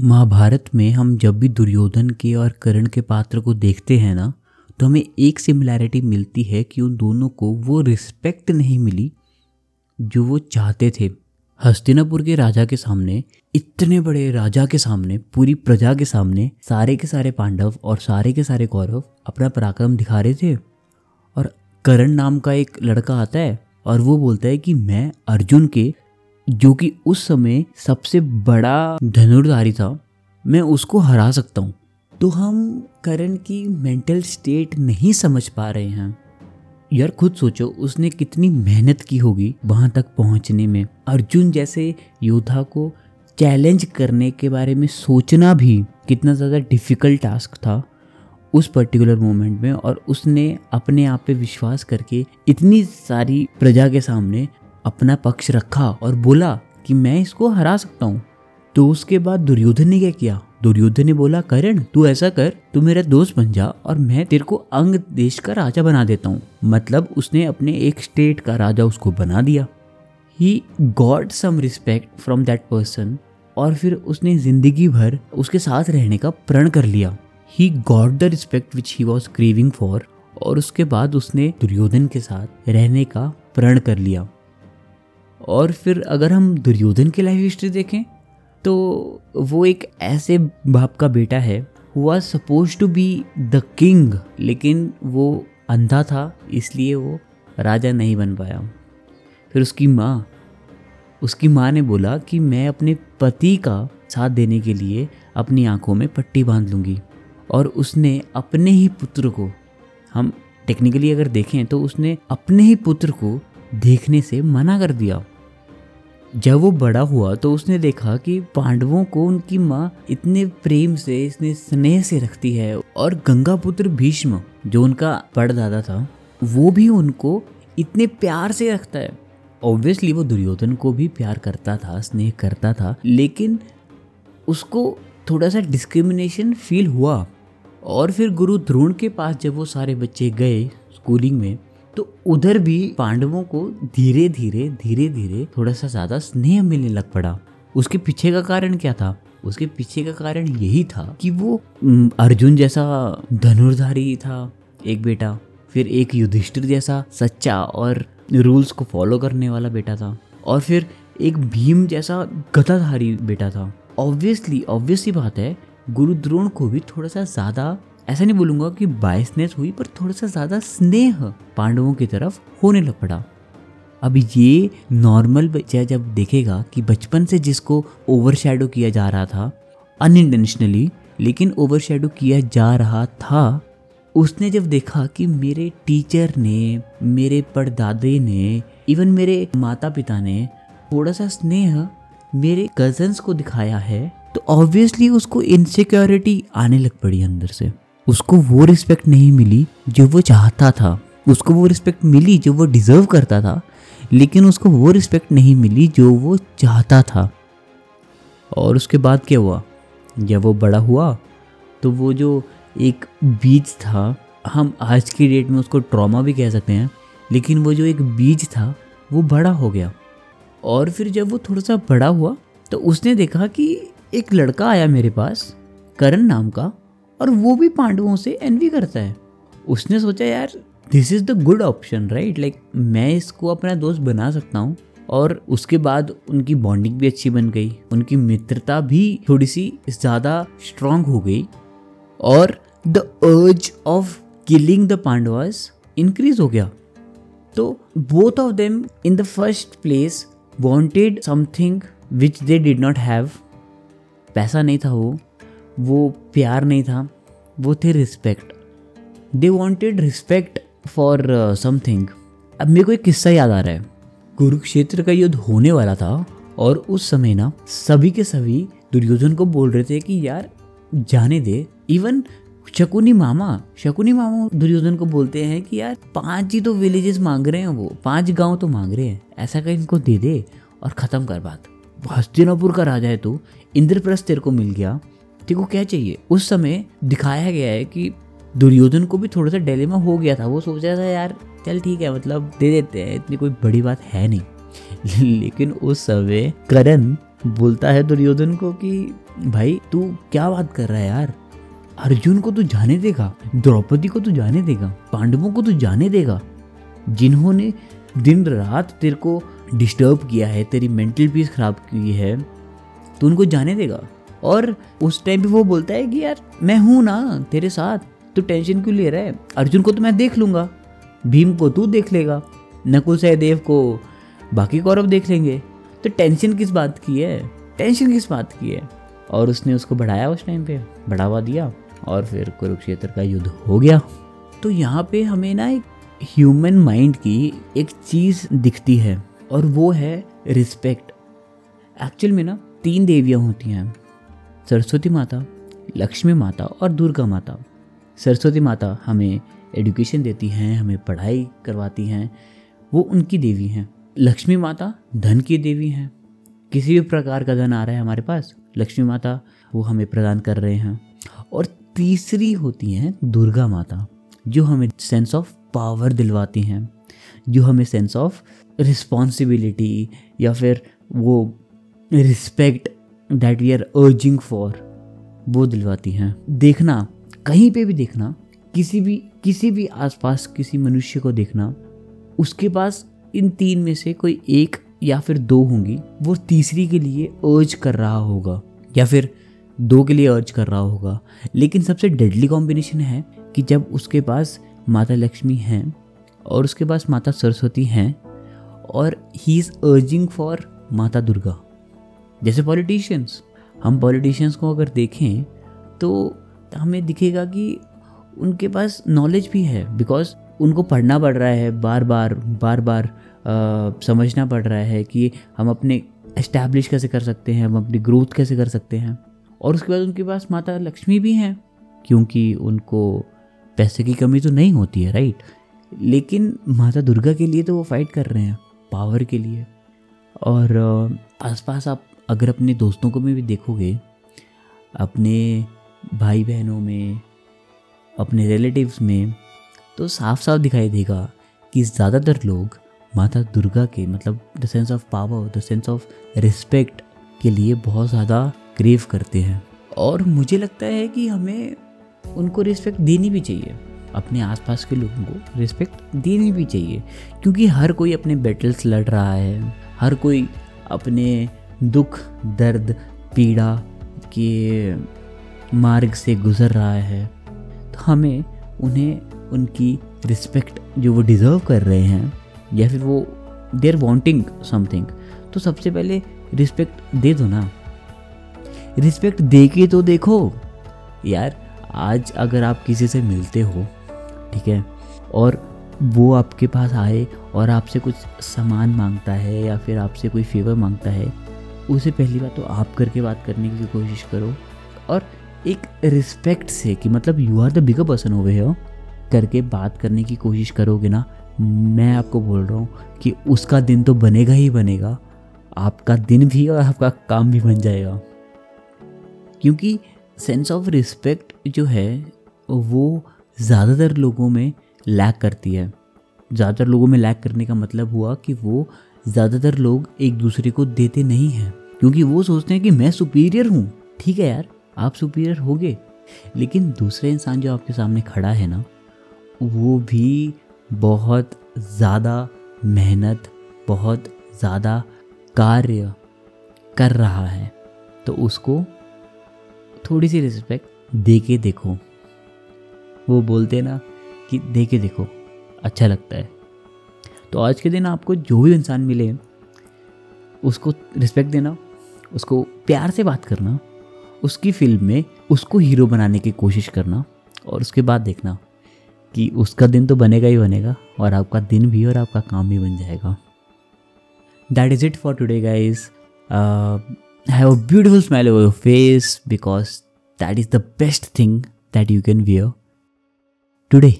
महाभारत में हम जब भी दुर्योधन के और कर्ण के पात्र को देखते हैं ना तो हमें एक सिमिलैरिटी मिलती है कि उन दोनों को वो रिस्पेक्ट नहीं मिली जो वो चाहते थे। हस्तिनापुर के राजा के सामने, इतने बड़े राजा के सामने, पूरी प्रजा के सामने, सारे के सारे पांडव और सारे के सारे कौरव अपना पराक्रम दिखा रहे थे। और करण नाम का एक लड़का आता है और वो बोलता है कि मैं अर्जुन के जो कि उस समय सबसे बड़ा धनुर्धारी था, मैं उसको हरा सकता हूँ। तो हम करण की मेंटल स्टेट नहीं समझ पा रहे हैं। यार, खुद सोचो, उसने कितनी मेहनत की होगी वहाँ तक पहुँचने में। अर्जुन जैसे योद्धा को चैलेंज करने के बारे में सोचना भी कितना ज़्यादा डिफ़िकल्ट टास्क था उस पर्टिकुलर मोमेंट में और उसने अपने आप पे विश्वास करके इतनी सारी प्रजा के सामने अपना पक्ष रखा और बोला कि मैं इसको हरा सकता हूँ। तो उसके बाद दुर्योधन ने क्या किया? दुर्योधन ने बोला, करण, तू ऐसा कर, तू मेरा दोस्त बन जा और मैं तेरे को अंग देश का राजा बना देता हूँ। मतलब उसने अपने एक स्टेट का राजा उसको बना दिया। He got some respect from that person और फिर उसने ज़िंदगी भर उसके साथ रहने का प्रण कर लिया। He got the respect which he was craving for और उसके बाद उसने दुर्योधन के साथ रहने का प्रण कर लिया। और फिर अगर हम दुर्योधन की लाइफ हिस्ट्री देखें तो वो एक ऐसे बाप का बेटा है हुआ suppose to be the king लेकिन वो अंधा था, इसलिए वो राजा नहीं बन पाया। फिर उसकी माँ उसकी माँ ने बोला कि मैं अपने पति का साथ देने के लिए अपनी आँखों में पट्टी बाँध लूँगी, और उसने अपने ही पुत्र को, हम टेक्निकली अगर देखें तो उसने अपने ही पुत्र को देखने से मना कर दिया। जब वो बड़ा हुआ तो उसने देखा कि पांडवों को उनकी माँ इतने प्रेम से, इतने स्नेह से रखती है और गंगा पुत्र भीष्म, जो उनका पड़दादा था, वो भी उनको इतने प्यार से रखता है। ऑब्वियसली वो दुर्योधन को भी प्यार करता था, स्नेह करता था, लेकिन उसको थोड़ा सा डिस्क्रिमिनेशन फील हुआ। और फिर गुरु द्रोण के पास जब वो सारे बच्चे गए स्कूलिंग में तो उधर भी पांडवों को धीरे धीरे धीरे धीरे थोड़ा सा ज़्यादा स्नेह मिलने लग पड़ा। उसके पीछे का कारण क्या था? उसके पीछे का कारण यही था कि वो अर्जुन जैसा धनुर्धारी था एक बेटा, फिर एक युधिष्ठिर जैसा सच्चा और रूल्स को फॉलो करने वाला बेटा था, और फिर एक भीम जैसा गताधारी बेटा था। ऑब्वियसली ऑब्वियसली बात है गुरु द्रोण को भी थोड़ा सा ज़्यादा ऐसा नहीं बोलूँगा कि बायसनेस हुई, पर थोड़ा सा ज़्यादा स्नेह पांडवों की तरफ़ होने लग पड़ा। अब ये नॉर्मल बच्चा जब देखेगा कि बचपन से जिसको ओवर किया जा रहा था अनइंटेंशनली लेकिन ओवर किया जा रहा था, उसने जब देखा कि मेरे टीचर ने, मेरे परदादे ने इवन मेरे माता पिता ने थोड़ा सा स्नेह मेरे कजन्स को दिखाया है तो ऑब्वियसली उसको इनसिक्योरिटी आने लग पड़ी अंदर से। उसको वो रिस्पेक्ट नहीं मिली जो वो चाहता था। उसको वो रिस्पेक्ट मिली जो वो डिज़र्व करता था, लेकिन उसको वो रिस्पेक्ट नहीं मिली जो वो चाहता था। और उसके बाद क्या हुआ? जब वो बड़ा हुआ तो वो जो एक बीज था, हम आज की डेट में उसको ट्रॉमा भी कह सकते हैं, लेकिन वो जो एक बीज था, वो बड़ा हो गया। और फिर जब वो थोड़ा सा बड़ा हुआ तो उसने देखा कि एक लड़का आया मेरे पास, करण नाम का और वो भी पांडवों से एनवी करता है। उसने सोचा, यार this is the good option right like मैं इसको अपना दोस्त बना सकता हूँ। और उसके बाद उनकी बॉन्डिंग भी अच्छी बन गई। उनकी मित्रता भी थोड़ी सी ज़्यादा स्ट्रांग हो गई। और the urge of killing the Pandavas increase हो गया। तो both of them in the first place wanted something which they did not have पैसा नहीं था वो। वो प्यार नहीं था, वो थे respect they wanted respect for something अब मेरे को एक किस्सा याद आ रहा है। कुरुक्षेत्र का युद्ध होने वाला था और उस समय ना सभी के सभी दुर्योधन को बोल रहे थे कि यार जाने दे। इवन शकुनी मामा शकुनी मामा दुर्योधन को बोलते हैं कि यार पाँच ही तो विलेजेस मांग रहे हैं वो, पाँच गाँव तो मांग रहे हैं, ऐसा कर इनको दे दे और ख़त्म कर बात। हस्तिनापुर का राजा है तो इंद्रप्रस्थ तेरे को मिल गया। तेरे को क्या चाहिए? उस समय दिखाया गया है कि दुर्योधन को भी थोड़ा सा डेलेमा हो गया था। वो सोच रहा था, यार, चल ठीक है मतलब दे देते हैं, इतनी कोई बड़ी बात है नहीं। लेकिन उस समय करण बोलता है दुर्योधन को कि, भाई, तू क्या बात कर रहा है यार? अर्जुन को तू जाने देगा, द्रौपदी को तू जाने देगा, पांडवों को तू जाने देगा। जिन्होंने दिन रात तेरे को डिस्टर्ब किया है, तेरी मेंटल पीस खराब की है तो उनको जाने देगा? और उस टाइम पे वो बोलता है कि यार, मैं हूँ ना, तेरे साथ, तू टेंशन क्यों ले रहा है? अर्जुन को तो मैं देख लूँगा, भीम को तू देख लेगा, नकुल सहदेव को बाकी कौरव देख लेंगे। तो टेंशन किस बात की है? टेंशन किस बात की है? और उसने उसको बढ़ाया उस टाइम पे, बढ़ावा दिया, और फिर कुरुक्षेत्र का युद्ध हो गया। तो यहाँ पे हमें ना एक ह्यूमन माइंड की एक चीज़ दिखती है, और वो है रिस्पेक्ट एक्चुअल में ना तीन देवियाँ होती हैं। सरस्वती माता, लक्ष्मी माता और दुर्गा माता। सरस्वती माता हमें एडुकेशन देती हैं, हमें पढ़ाई करवाती हैं, वो उनकी देवी हैं। लक्ष्मी माता धन की देवी हैं। किसी भी प्रकार का धन आ रहा है हमारे पास, लक्ष्मी माता वो हमें प्रदान कर रहे हैं। और तीसरी होती हैं दुर्गा माता, जो हमें सेंस ऑफ़ पावर दिलवाती हैं, जो हमें सेंस ऑफ़ रिस्पॉन्सिबिलिटी या फिर वो respect that we are urging for वो दिलवाती हैं। देखना, कहीं पे भी देखना, किसी भी किसी भी आसपास किसी मनुष्य को देखना, उसके पास इन तीन में से कोई एक या फिर दो होंगी, वो तीसरी के लिए अर्ज़ कर रहा होगा, या फिर दो के लिए अर्ज़ कर रहा होगा। लेकिन सबसे डेडली कॉम्बिनेशन है कि जब उसके पास माता लक्ष्मी हैं और उसके पास माता सरस्वती हैं और ही इज़ अर्जिंग फॉर माता दुर्गा। जैसे पॉलिटिशियंस हम पॉलिटिशियंस को अगर देखें तो हमें दिखेगा कि उनके पास नॉलेज भी है बिकॉज़ उनको पढ़ना पड़ रहा है बार बार बार बार आ, समझना पड़ रहा है कि हम अपने इस्टेब्लिश कैसे कर सकते हैं हम अपनी ग्रोथ कैसे कर सकते हैं। और उसके बाद उनके पास माता लक्ष्मी भी हैं क्योंकि उनको पैसे की कमी तो नहीं होती है राइट लेकिन माता दुर्गा के लिए तो वो फाइट कर रहे हैं पावर के लिए। और आसपास आप अगर अपने दोस्तों को में भी देखोगे, अपने भाई बहनों में, अपने रिलेटिव्स में तो साफ़ साफ़ दिखाई देगा कि ज़्यादातर लोग माता दुर्गा के मतलब the sense of power the sense of respect के लिए बहुत ज़्यादा क्रेव करते हैं। और मुझे लगता है कि हमें उनको रिस्पेक्ट देनी भी चाहिए। अपने आसपास के लोगों को रिस्पेक्ट देनी भी चाहिए। क्योंकि हर कोई अपने बैटल्स लड़ रहा है, हर कोई अपने दुख, दर्द, पीड़ा के मार्ग से गुज़र रहा है तो हमें उन्हें, उनकी रिस्पेक्ट जो वो डिज़र्व कर रहे हैं, या फिर वो देर वॉन्टिंग समथिंग तो सबसे पहले रिस्पेक्ट दे दो ना। रिस्पेक्ट दे के तो देखो। यार, आज अगर आप किसी से मिलते हो, ठीक है, और वो आपके पास आए और आपसे कुछ सामान माँगता है या फिर आपसे कोई फेवर माँगता है उसे पहली बात तो आप करके बात करने की कोशिश करो और एक रिस्पेक्ट से कि मतलब you are the bigger person हो गए हो करके बात करने की कोशिश करोगे ना, मैं आपको बोल रहा हूँ कि उसका दिन तो बनेगा ही बनेगा, आपका दिन भी और आपका काम भी बन जाएगा। क्योंकि सेंस ऑफ़ रिस्पेक्ट जो है, वो ज़्यादातर लोगों में लैक करती है। ज़्यादातर लोगों में लैक करने का मतलब हुआ कि वो ज़्यादातर लोग एक दूसरे को देते नहीं हैं, क्योंकि वो सोचते हैं कि मैं सुपीरियर हूँ। ठीक है यार, आप सुपीरियर होगे। लेकिन दूसरे इंसान जो आपके सामने खड़ा है ना, वो भी बहुत ज़्यादा मेहनत, बहुत ज़्यादा कार्य कर रहा है। तो उसको थोड़ी सी रिस्पेक्ट दे के देखो। वो बोलते ना कि दे के देखो अच्छा लगता है। तो आज के दिन आपको जो भी इंसान मिले, उसको रिस्पेक्ट देना, उसको प्यार से बात करना, उसकी फ़िल्म में उसको हीरो बनाने की कोशिश करना और उसके बाद देखना कि उसका दिन तो बनेगा ही बनेगा और आपका दिन भी और आपका काम भी बन जाएगा। That is it for today guys have a beautiful smile over your face because that is the best thing that you can wear today